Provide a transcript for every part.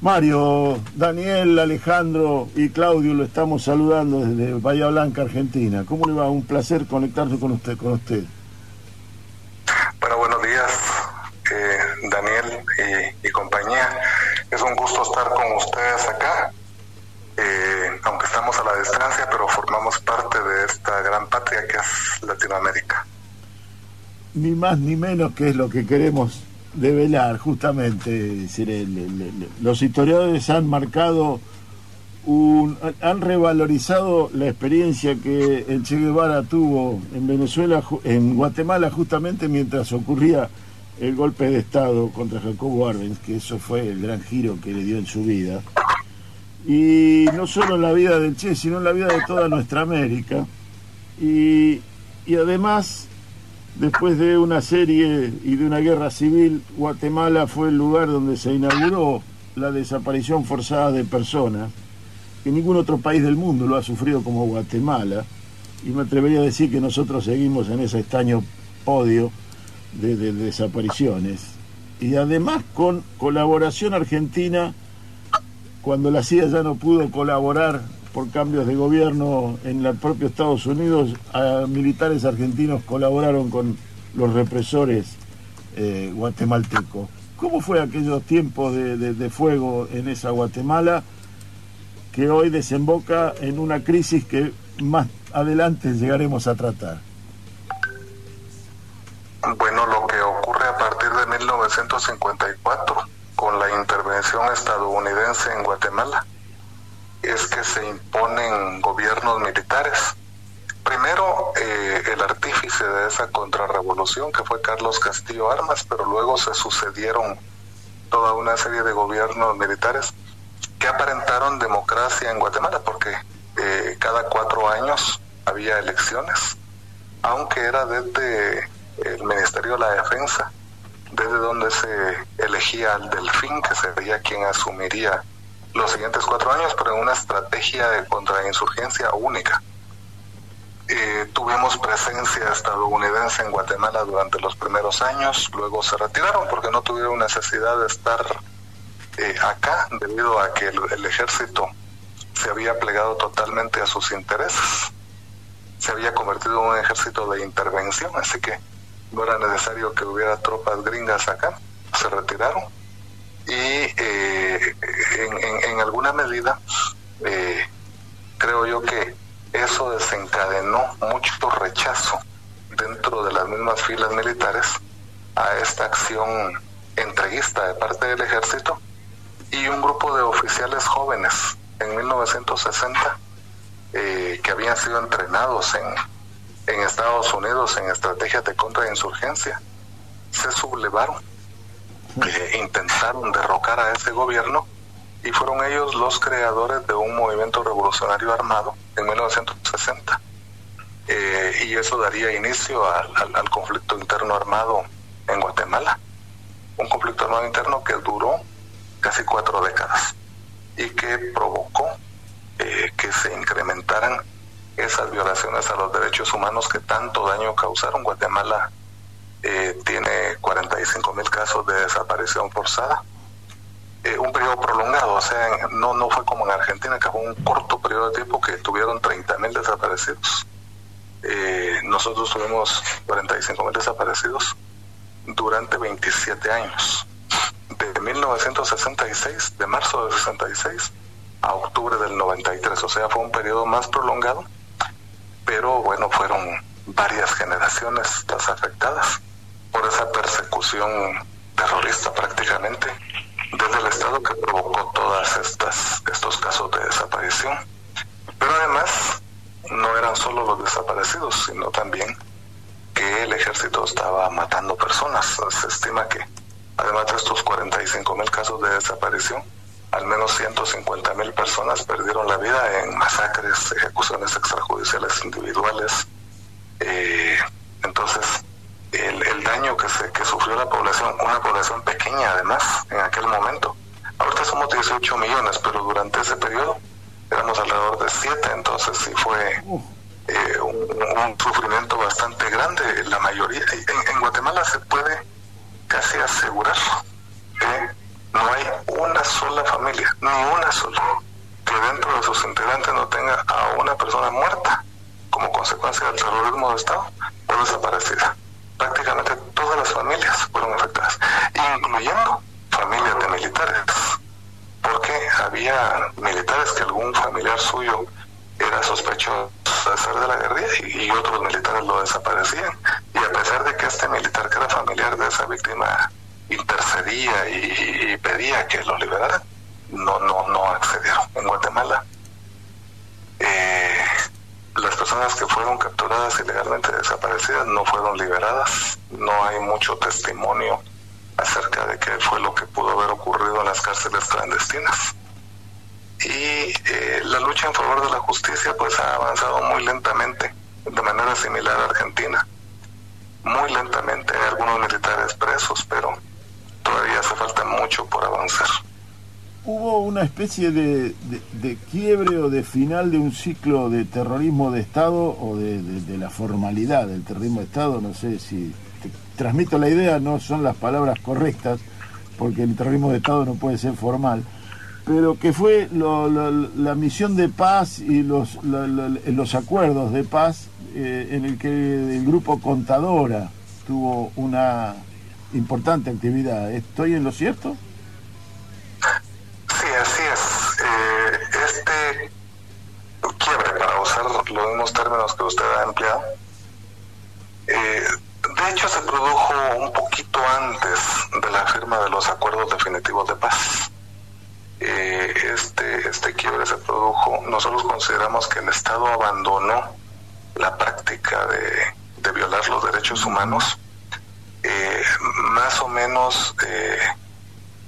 Mario, Daniel, Alejandro y Claudio lo estamos saludando desde Bahía Blanca, Argentina. ¿Cómo le va? Un placer conectarse con usted. Con usted. Bueno, buenos días, eh, Daniel y, compañía. Es un gusto estar con ustedes acá, eh, aunque estamos a la distancia, pero formamos parte de esta gran patria que es Latinoamérica. Ni más ni menos que es lo que queremos develar, justamente. los historiadores han marcado, un, han revalorizado la experiencia que el Che Guevara tuvo en Venezuela, en Guatemala, justamente mientras ocurría el golpe de Estado contra Jacobo Arbenz, que eso fue el gran giro que le dio en su vida. Y no solo en la vida del Che, sino en la vida de toda nuestra América. Y, y además Después de una serie y de una guerra civil, Guatemala fue el lugar donde se inauguró la desaparición forzada de personas, que ningún otro país del mundo lo ha sufrido como Guatemala, y me atrevería a decir que nosotros seguimos en ese estaño podio de, de desapariciones. Y además con colaboración argentina, cuando la CIA ya no pudo colaborar por cambios de gobierno en el propio Estados Unidos, a militares argentinos colaboraron con los represores eh, guatemaltecos. ¿Cómo fue aquellos tiempos de, fuego en esa Guatemala que hoy desemboca en una crisis que más adelante llegaremos a tratar? Bueno, lo que ocurre a partir de 1954 con la intervención estadounidense en Guatemala es que se imponen gobiernos militares. Primero, eh, el artífice de esa contrarrevolución, que fue Carlos Castillo Armas, pero luego se sucedieron toda una serie de gobiernos militares que aparentaron democracia en Guatemala, porque eh, cada cuatro años había elecciones, aunque era desde el Ministerio de la Defensa, desde donde se elegía al delfín, que sería quien asumiría los siguientes cuatro años, pero en una estrategia de contrainsurgencia única. Eh, tuvimos presencia estadounidense en Guatemala durante los primeros años, luego se retiraron porque no tuvieron necesidad de estar eh, acá debido a que el, ejército se había plegado totalmente a sus intereses, se había convertido en un ejército de intervención, así que no era necesario que hubiera tropas gringas acá, se retiraron y eh, en, alguna medida eh, creo yo que eso desencadenó mucho rechazo dentro de las mismas filas militares a esta acción entreguista de parte del ejército y un grupo de oficiales jóvenes en 1960 eh, que habían sido entrenados en, en Estados Unidos en estrategias de contrainsurgencia se sublevaron intentaron derrocar a ese gobierno y fueron ellos los creadores de un movimiento revolucionario armado en 1960. Eh, y eso daría inicio al, conflicto interno armado en Guatemala. Un conflicto armado interno que duró casi cuatro décadas y que provocó eh, que se incrementaran esas violaciones a los derechos humanos que tanto daño causaron. Guatemala eh, tiene 45 mil casos de desaparición forzada. Eh, un periodo prolongado, o sea, no, no fue como en Argentina, que fue un corto periodo de tiempo que tuvieron 30 mil desaparecidos. Eh, nosotros tuvimos 45 mil desaparecidos durante 27 años, de 1966, de marzo de 66 a octubre del 93, o sea, fue un periodo más prolongado, pero bueno, fueron varias generaciones las afectadas por esa persecución terrorista prácticamente desde el Estado que provocó todas estas estos casos de desaparición. Pero además no eran solo los desaparecidos, sino también que el ejército estaba matando personas. Se estima que además de estos 45 mil casos de desaparición, al menos 150 mil personas perdieron la vida en masacres, ejecuciones extrajudiciales individuales. Eh, entonces, el, daño que, se, que sufrió la población, una población pequeña además en aquel momento. Ahorita somos 18 millones, pero durante ese periodo éramos alrededor de 7, entonces sí fue eh, un, sufrimiento bastante grande. La mayoría, en, Guatemala se puede casi asegurar que no hay una sola familia, ni una sola, que dentro de sus integrantes no tenga a una persona muerta como consecuencia del terrorismo de Estado o desaparecida. Prácticamente todas las familias fueron afectadas, incluyendo familias de militares, porque había militares que algún familiar suyo era sospechoso de ser de la guerrilla y, otros militares lo desaparecían. Y a pesar de que este militar que era familiar de esa víctima intercedía y, pedía que lo liberaran, no, no, no accedieron. En Guatemala, personas que fueron capturadas ilegalmente desaparecidas no fueron liberadas. No hay mucho testimonio acerca de qué fue lo que pudo haber ocurrido en las cárceles clandestinas. Y eh, la lucha en favor de la justicia pues ha avanzado muy lentamente, de manera similar a Argentina. Muy lentamente hay algunos militares presos, pero todavía hace falta mucho por avanzar. ¿Hubo una especie de, quiebre o de final de un ciclo de terrorismo de Estado o de, la formalidad del terrorismo de Estado? No sé si transmito la idea, no son las palabras correctas, porque el terrorismo de Estado no puede ser formal, pero que fue la misión de paz y los, los acuerdos de paz eh, en el que el grupo Contadora tuvo una importante actividad. ¿Estoy en lo cierto? Sí, así es. Eh, este quiebre, para usar los términos que usted ha empleado, eh, de hecho se produjo un poquito antes de la firma de los acuerdos definitivos de paz. Eh, este, este quiebre se produjo, nosotros consideramos que el Estado abandonó la práctica de, de violar los derechos humanos eh, más o menos eh,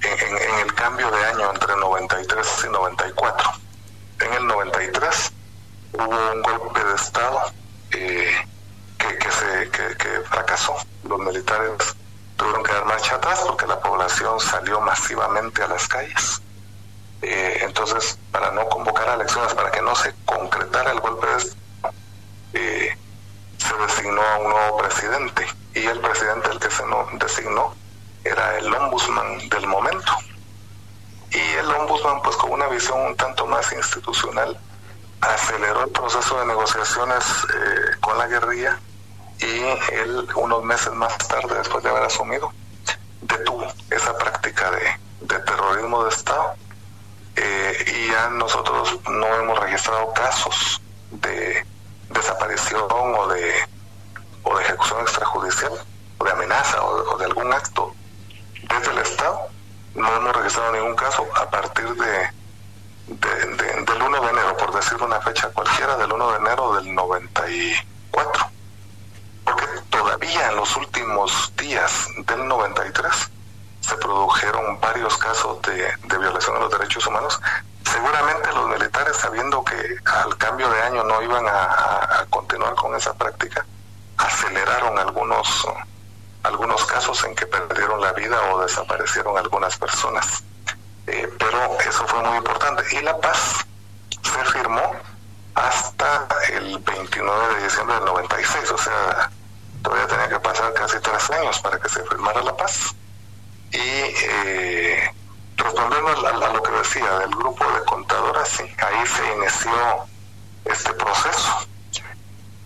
en, el cambio de año entre 93 y 94. En el 93 hubo un golpe de Estado eh, que, se, que, fracasó. Los militares tuvieron que dar marcha atrás porque la población salió masivamente a las calles. entonces, para no convocar a elecciones, para que no se concretara el golpe de Estado, se designó a un nuevo presidente y el presidente el que se designó era el ombudsman del momento. Y el ombudsman, pues con una visión un tanto más institucional, aceleró el proceso de negociaciones eh, con la guerrilla y él, unos meses más tarde, después de haber asumido, detuvo esa práctica de, terrorismo de Estado. Eh, y ya nosotros no hemos registrado casos de desaparición o de o de ejecución extrajudicial, de amenaza, o, de algún acto desde el Estado. No hemos registrado ningún caso a partir de, del 1 de enero, por decir una fecha cualquiera, del 1 de enero del 94. Porque todavía en los últimos días del 93 se produjeron varios casos de, violación de los derechos humanos. Seguramente los militares, sabiendo que al cambio de año no iban a continuar con esa práctica, aceleraron algunos, algunos casos en que perdieron la vida o desaparecieron algunas personas. Eh, pero eso fue muy importante. Y la paz firmó hasta el 29 de diciembre del 96, o sea, todavía tenía que pasar casi tres años para que se firmara la paz. Y eh, respondiendo a, lo que decía del grupo de contadoras, ahí se inició este proceso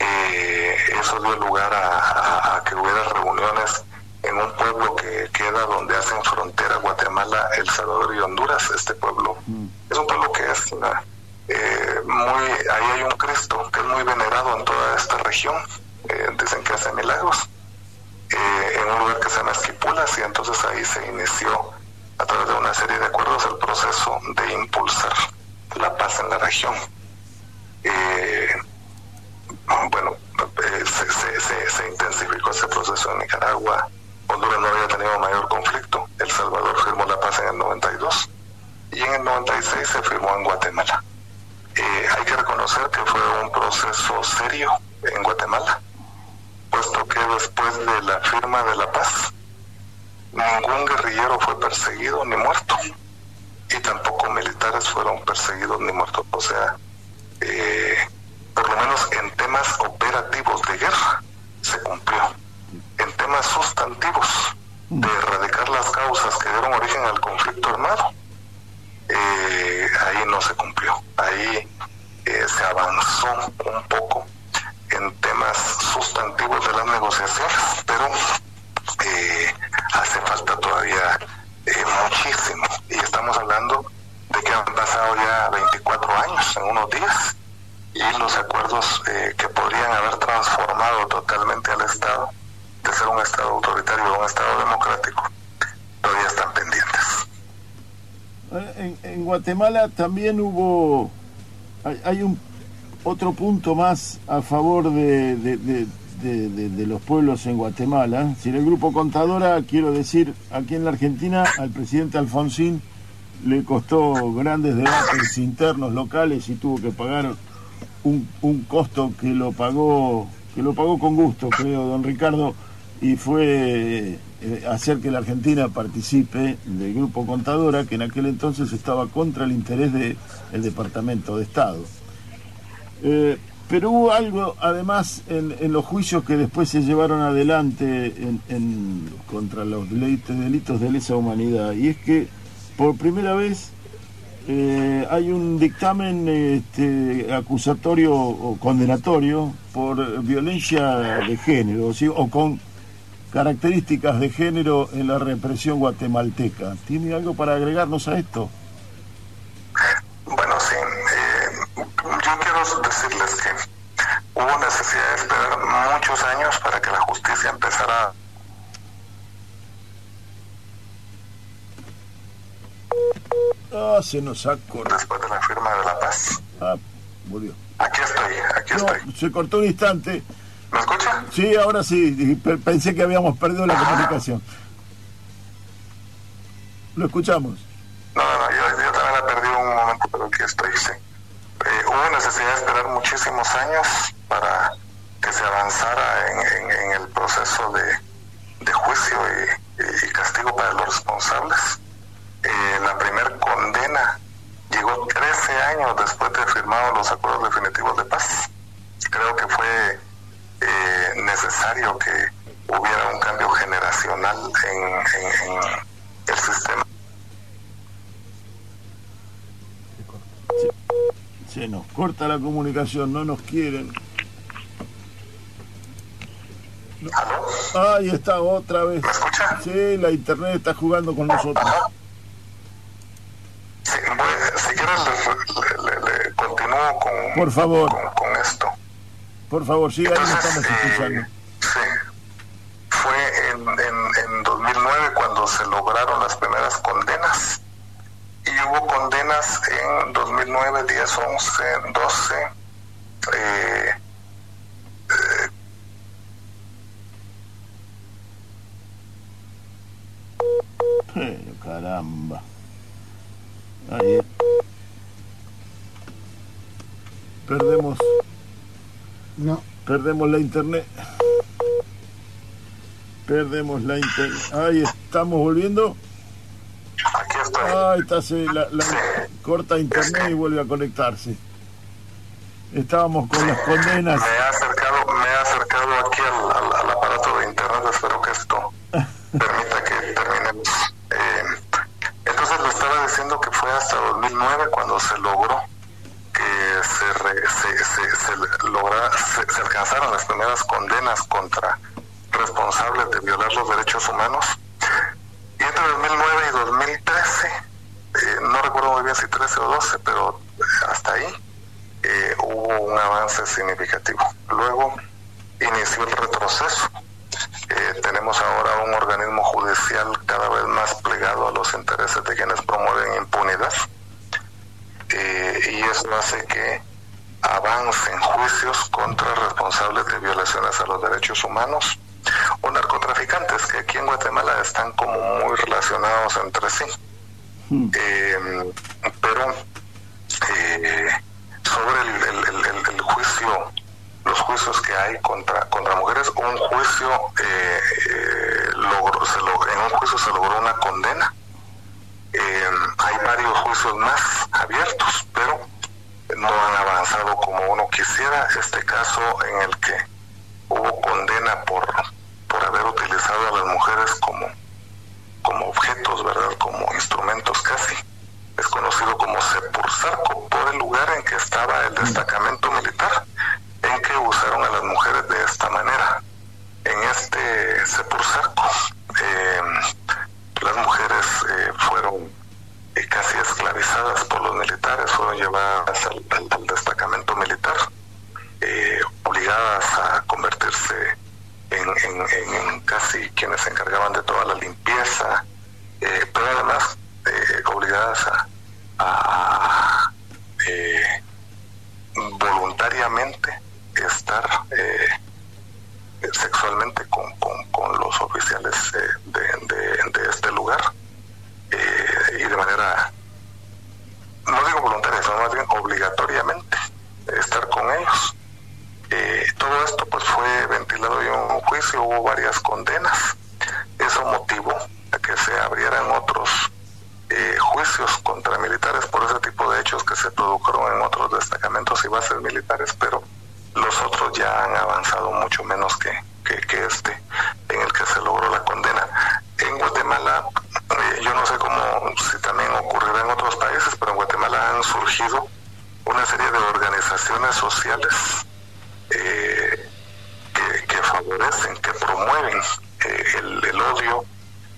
eh, eso dio lugar a, que hubiera reuniones en un pueblo que queda donde hacen frontera Guatemala, El Salvador y Honduras. Este pueblo mm. es un pueblo que es eh, muy, ahí hay un Cristo que es muy venerado en toda esta región. Eh, dicen que hace milagros. en un lugar que se llama Esquipulas y entonces ahí se inició a través de una serie de acuerdos el proceso de impulsar la paz en la región. bueno, eh, se, intensificó ese proceso en Nicaragua. Honduras no había tenido mayor conflicto. El Salvador firmó la paz en el 92 y en el 96 se firmó en Guatemala. Reconocer que fue un proceso serio en Guatemala, puesto que después de la firma de la paz, ningún guerrillero fue perseguido ni muerto, y tampoco militares fueron perseguidos ni muertos. O sea, eh, por lo menos en temas operativos de guerra, se cumplió. En temas sustantivos de erradicar las causas que dieron origen al conflicto armado, eh, no se cumplió. Ahí eh, se avanzó un poco en temas sustantivos de las negociaciones, pero eh, hace falta todavía eh, muchísimo. Y estamos hablando de que han pasado ya 24 años en unos días y los acuerdos que podrían haber transformado totalmente al Estado de ser un Estado autoritario a un Estado democrático todavía están pendientes. En, Guatemala también hubo, hay, un otro punto más a favor de, de, los pueblos en Guatemala. Si el grupo Contadora, quiero decir, aquí en la Argentina al presidente Alfonsín le costó grandes debates internos, locales y tuvo que pagar un, un costo que lo pagó que lo pagó con gusto, creo, don Ricardo, y fue eh, hacer que la Argentina participe del grupo Contadora, que en aquel entonces estaba contra el interés del Departamento de Estado. Eh, pero hubo algo, además, en, los juicios que después se llevaron adelante en, contra los delitos, de lesa humanidad, y es que por primera vez eh, hay un dictamen este, acusatorio o condenatorio por violencia de género, o con características de género en la represión guatemalteca. ¿Tiene algo para agregarnos a esto? Bueno, sí. Eh, yo quiero decirles que hubo necesidad de esperar muchos años para que la justicia empezara Ah, se nos ha cortado. Después de la firma de la paz. Ah, murió. Aquí estoy, aquí estoy. Se cortó un instante. Sí, ahora sí. Pensé que habíamos perdido la comunicación. Lo escuchamos. No, no, no, yo, también la perdí un momento, pero aquí estoy, sí. Eh, hubo necesidad de esperar muchísimos años para que se avanzara en, el proceso de, juicio y, castigo para los responsables. Eh, la primera condena llegó 13 años después de firmar los acuerdos definitivos de paz. Creo que fue eh, necesario que hubiera un cambio generacional en, el sistema. Se, nos corta la comunicación, no nos quieren. Ahí está otra vez. ¿Me escucha? Sí, la internet está jugando con nosotros. si quieres, le, continúo con, Por favor. con esto. Por favor, sí, ahí estamos eh, escuchando. sí. Fue en, en, en 2009 cuando se lograron las primeras condenas y hubo condenas en 2009, 10, 11, 12. Eh, Pero caramba. Ahí. Perdemos no. Perdemos la internet. Perdemos la internet. Ahí estamos volviendo. Aquí estoy. Ahí está, se, la, corta internet y vuelve a conectarse. Estábamos con las condenas. Me he acercado, me he acercado aquí al, al, aparato de internet. Espero que esto permita que terminemos. Eh, entonces le estaba diciendo que fue hasta 2009 cuando se logró que se, se, se, logra, se, alcanzaron las primeras condenas contra responsables de violar los derechos humanos. Y entre 2009 y 2013, eh, no recuerdo muy bien si 13 o 12, pero hasta ahí eh, hubo un avance significativo. Luego inició el retroceso. Eh, tenemos ahora un organismo judicial cada vez más plegado a los intereses de quienes promueven impunidad y eso hace que avancen juicios contra responsables de violaciones a los derechos humanos o narcotraficantes que aquí en Guatemala están como muy relacionados entre sí. Eh, pero eh, sobre el, juicio, los juicios que hay contra, contra mujeres, un juicio eh, logró, se en un juicio se logró una condena eh, hay varios juicios más abiertos, pero no han avanzado como uno quisiera. Este caso en el que hubo condena por, utilizado a las mujeres como, como objetos, ¿verdad? Como instrumentos casi. Es conocido como Sepursarco lugar en que estaba el destacamento militar, en que usaron a las mujeres de esta manera. En este Sepurcerco, eh, las mujeres eh, fueron eh, casi esclavizadas por los militares, fueron llevadas al, destacamento militar, obligadas a convertirse en, casi quienes se encargaban de toda la limpieza, pero además obligadas a, voluntariamente estar sexualmente con, con, los oficiales de, de, este lugar eh, y de manera, no digo voluntaria, sino más bien obligatoriamente estar con ellos. Eh, todo esto pues fue ventilado en un juicio, hubo varias condenas. Eso motivó a que se abrieran otros eh, juicios contra militares por ese tipo de hechos que se produjeron en otros destacamentos y bases militares, pero los otros ya han avanzado mucho menos que, que, este, en el que se logró la condena. En Guatemala, eh, yo no sé cómo, si también ocurrirá en otros países, pero en Guatemala han surgido una serie de organizaciones sociales eh, que, favorecen, que promueven eh, el, odio,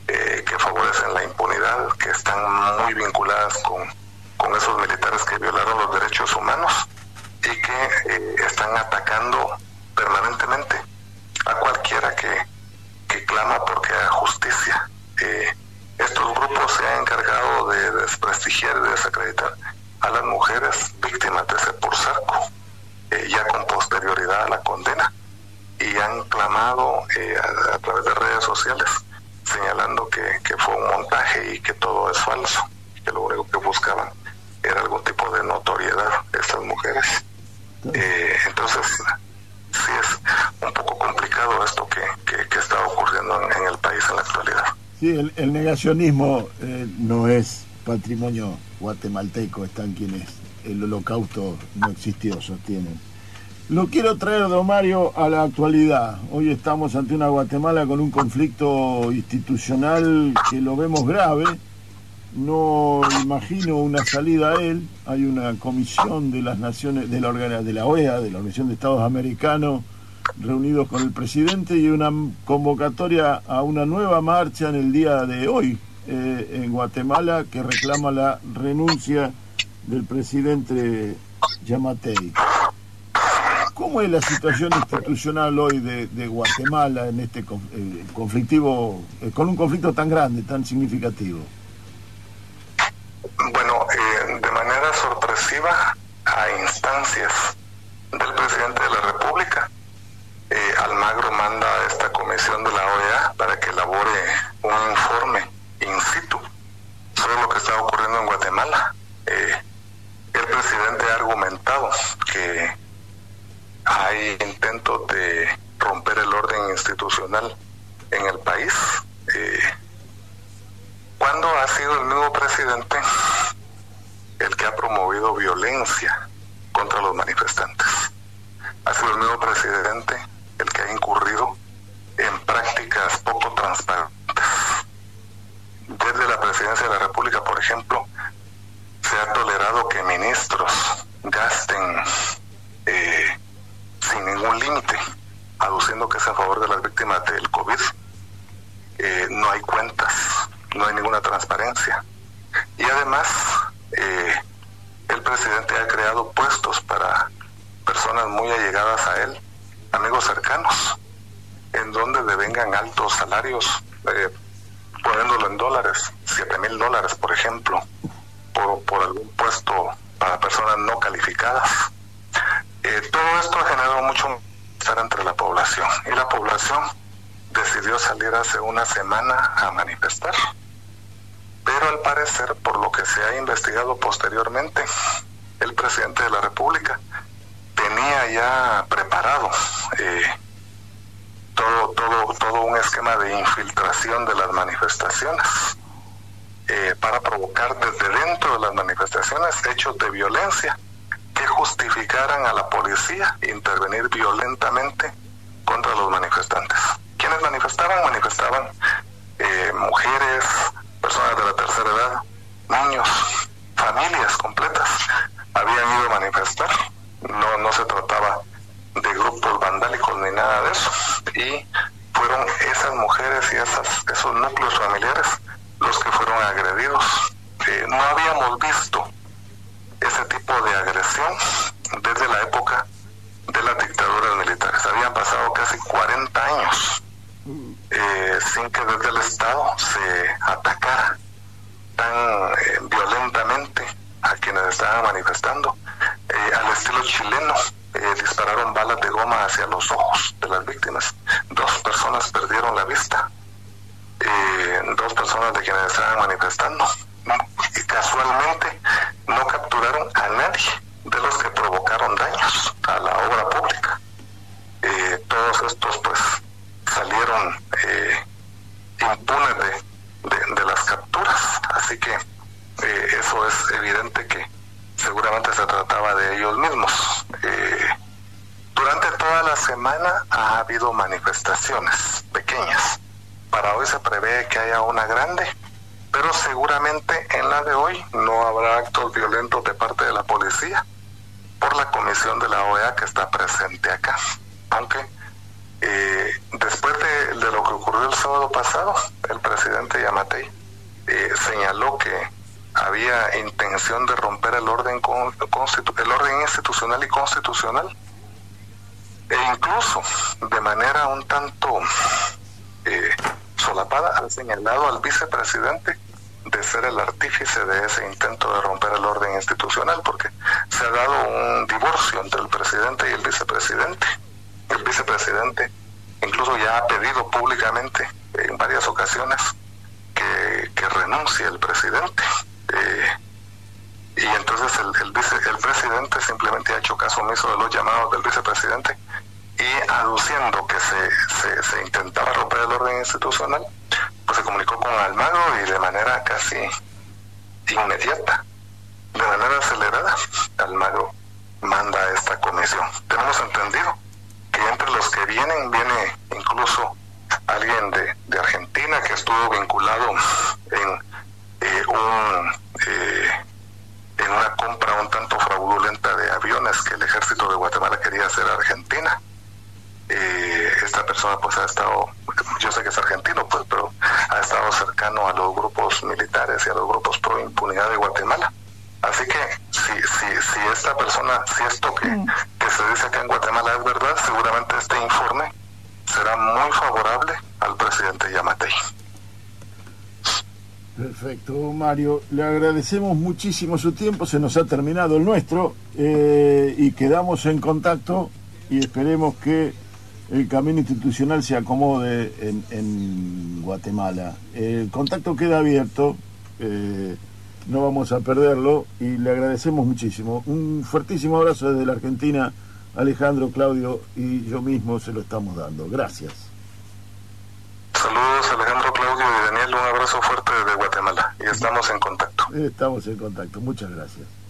que favorecen la impunidad, que están muy vinculadas con, con esos militares que violaron los derechos humanos y que están atacando permanentemente a cualquiera que, que clama porque haya justicia. Eh, estos grupos se han encargado de desprestigiar y desacreditar a las mujeres víctimas de saco, eh, ya con posterioridad a la condena, y han clamado eh, a, través de redes sociales señalando que, que fue un montaje y que todo es falso, que lo único que buscaban era algún tipo de notoriedad de estas mujeres. entonces, sí es un poco complicado esto que, que, está ocurriendo en, el país en la actualidad. Sí, el, negacionismo eh, no es patrimonio guatemalteco, están quienes el holocausto no existió, sostienen. Lo quiero traer, don Mario, a la actualidad. Hoy estamos ante una Guatemala con un conflicto institucional que lo vemos grave no imagino una salida a él. Hay una comisión de las naciones, de la, de la OEA, de la Organización de Estados Americanos, reunidos con el presidente y una convocatoria a una nueva marcha en el día de hoy eh, en Guatemala que reclama la renuncia del presidente Yamatei. ¿Cómo es la situación institucional hoy de, Guatemala en este eh, conflictivo, eh, con un conflicto tan grande, tan significativo? Bueno, eh, de manera sorpresiva, a instancias del presidente de la República, eh, Almagro manda a esta comisión de la OEA para que elabore un informe in situ sobre lo que está ocurriendo en Guatemala. Eh, el presidente ha argumentado que hay intentos de romper el orden institucional en el país. Eh, cuando ha sido el mismo presidente el que ha promovido violencia contra los manifestantes. Ha sido el mismo presidente el que ha incurrido en prácticas poco transparentes. Desde la presidencia de la República, por ejemplo, que ministros gasten eh, sin ningún límite, aduciendo que es a favor de las víctimas del COVID. Eh, no hay cuentas no hay ninguna transparencia. Y además, eh, el presidente ha creado puestos para personas muy allegadas a él, amigos cercanos, en donde devengan altos salarios, eh, poniéndolo en dólares, 7 mil dólares, por ejemplo, por, por algún puesto para personas no calificadas. Eh, todo esto ha generado mucho malestar entre la población y la población decidió salir hace una semana a manifestar pero al parecer, por lo que se ha investigado posteriormente, el presidente de la República tenía ya preparado eh, todo, todo, todo un esquema de infiltración de las manifestaciones eh, para provocar desde dentro de las manifestaciones hechos de violencia que justificaran a la policía intervenir violentamente contra los manifestantes. ¿Quiénes manifestaban? Manifestaban eh, mujeres, personas de la tercera edad, niños, familias completas, habían ido a manifestar. No, no se trataba de grupos vandálicos ni nada de eso. Y fueron esas mujeres y esas, esos núcleos familiares los que fueron agredidos. Eh, no habíamos visto ese tipo de agresión desde la época de las dictaduras militares. Habían pasado casi 40 años eh, sin que desde el Estado se atacara tan eh, violentamente a quienes estaban manifestando. al estilo chileno, dispararon balas de goma hacia los ojos de las víctimas. Dos personas perdieron la vista. dos personas de quienes estaban manifestando. Y casualmente no capturaron a nadie de los que provocaron daños a la obra pública. Eh, todos estos pues salieron eh, impunes de, de, las capturas, así que eh, eso es evidente que seguramente se trataba de ellos mismos. durante toda la semana ha habido manifestaciones pequeñas. Para hoy se prevé que haya una grande pero seguramente en la de hoy no habrá actos violentos de parte de la policía por la comisión de la OEA que está presente acá. Aunque eh, después de, lo que ocurrió el sábado pasado, el presidente Yamatei eh, señaló que había intención de romper el orden, el orden institucional y constitucional e incluso de manera un tanto eh, solapada ha señalado al vicepresidente de ser el artífice de ese intento de romper el orden institucional, porque se ha dado un divorcio entre el presidente y el vicepresidente. El vicepresidente incluso ya ha pedido públicamente en varias ocasiones que, que renuncie el presidente. Eh, y entonces el, el, vice, el presidente simplemente ha hecho caso omiso de los llamados del vicepresidente y aduciendo que se, se, intentaba romper el orden institucional, pues se comunicó con Almagro y de manera casi inmediata, de manera acelerada, Almagro manda esta comisión. Tenemos entendido que entre los que vienen viene incluso alguien de, de Argentina que estuvo vinculado en eh, un eh, en una compra un tanto fraudulenta de aviones que el ejército de Guatemala quería hacer a Argentina eh, esta persona pues ha estado, yo sé que es argentino, pues, pero ha estado cercano a los grupos militares y a los grupos pro impunidad de Guatemala. Así que si, si, si esta persona, si esto que, mm. que se dice acá en Guatemala es verdad, seguramente este informe será muy favorable al presidente Yamatei. Perfecto, Mario. Le agradecemos muchísimo su tiempo, se nos ha terminado el nuestro eh, y quedamos en contacto y esperemos que el camino institucional se acomode en, Guatemala. El contacto queda abierto, eh, no vamos a perderlo y le agradecemos muchísimo. Un fuertísimo abrazo desde la Argentina, Alejandro, Claudio y yo mismo se lo estamos dando. Gracias. Saludos Alejandro, Claudio y Daniel, un abrazo fuerte desde Guatemala y estamos en contacto. Estamos en contacto, muchas gracias.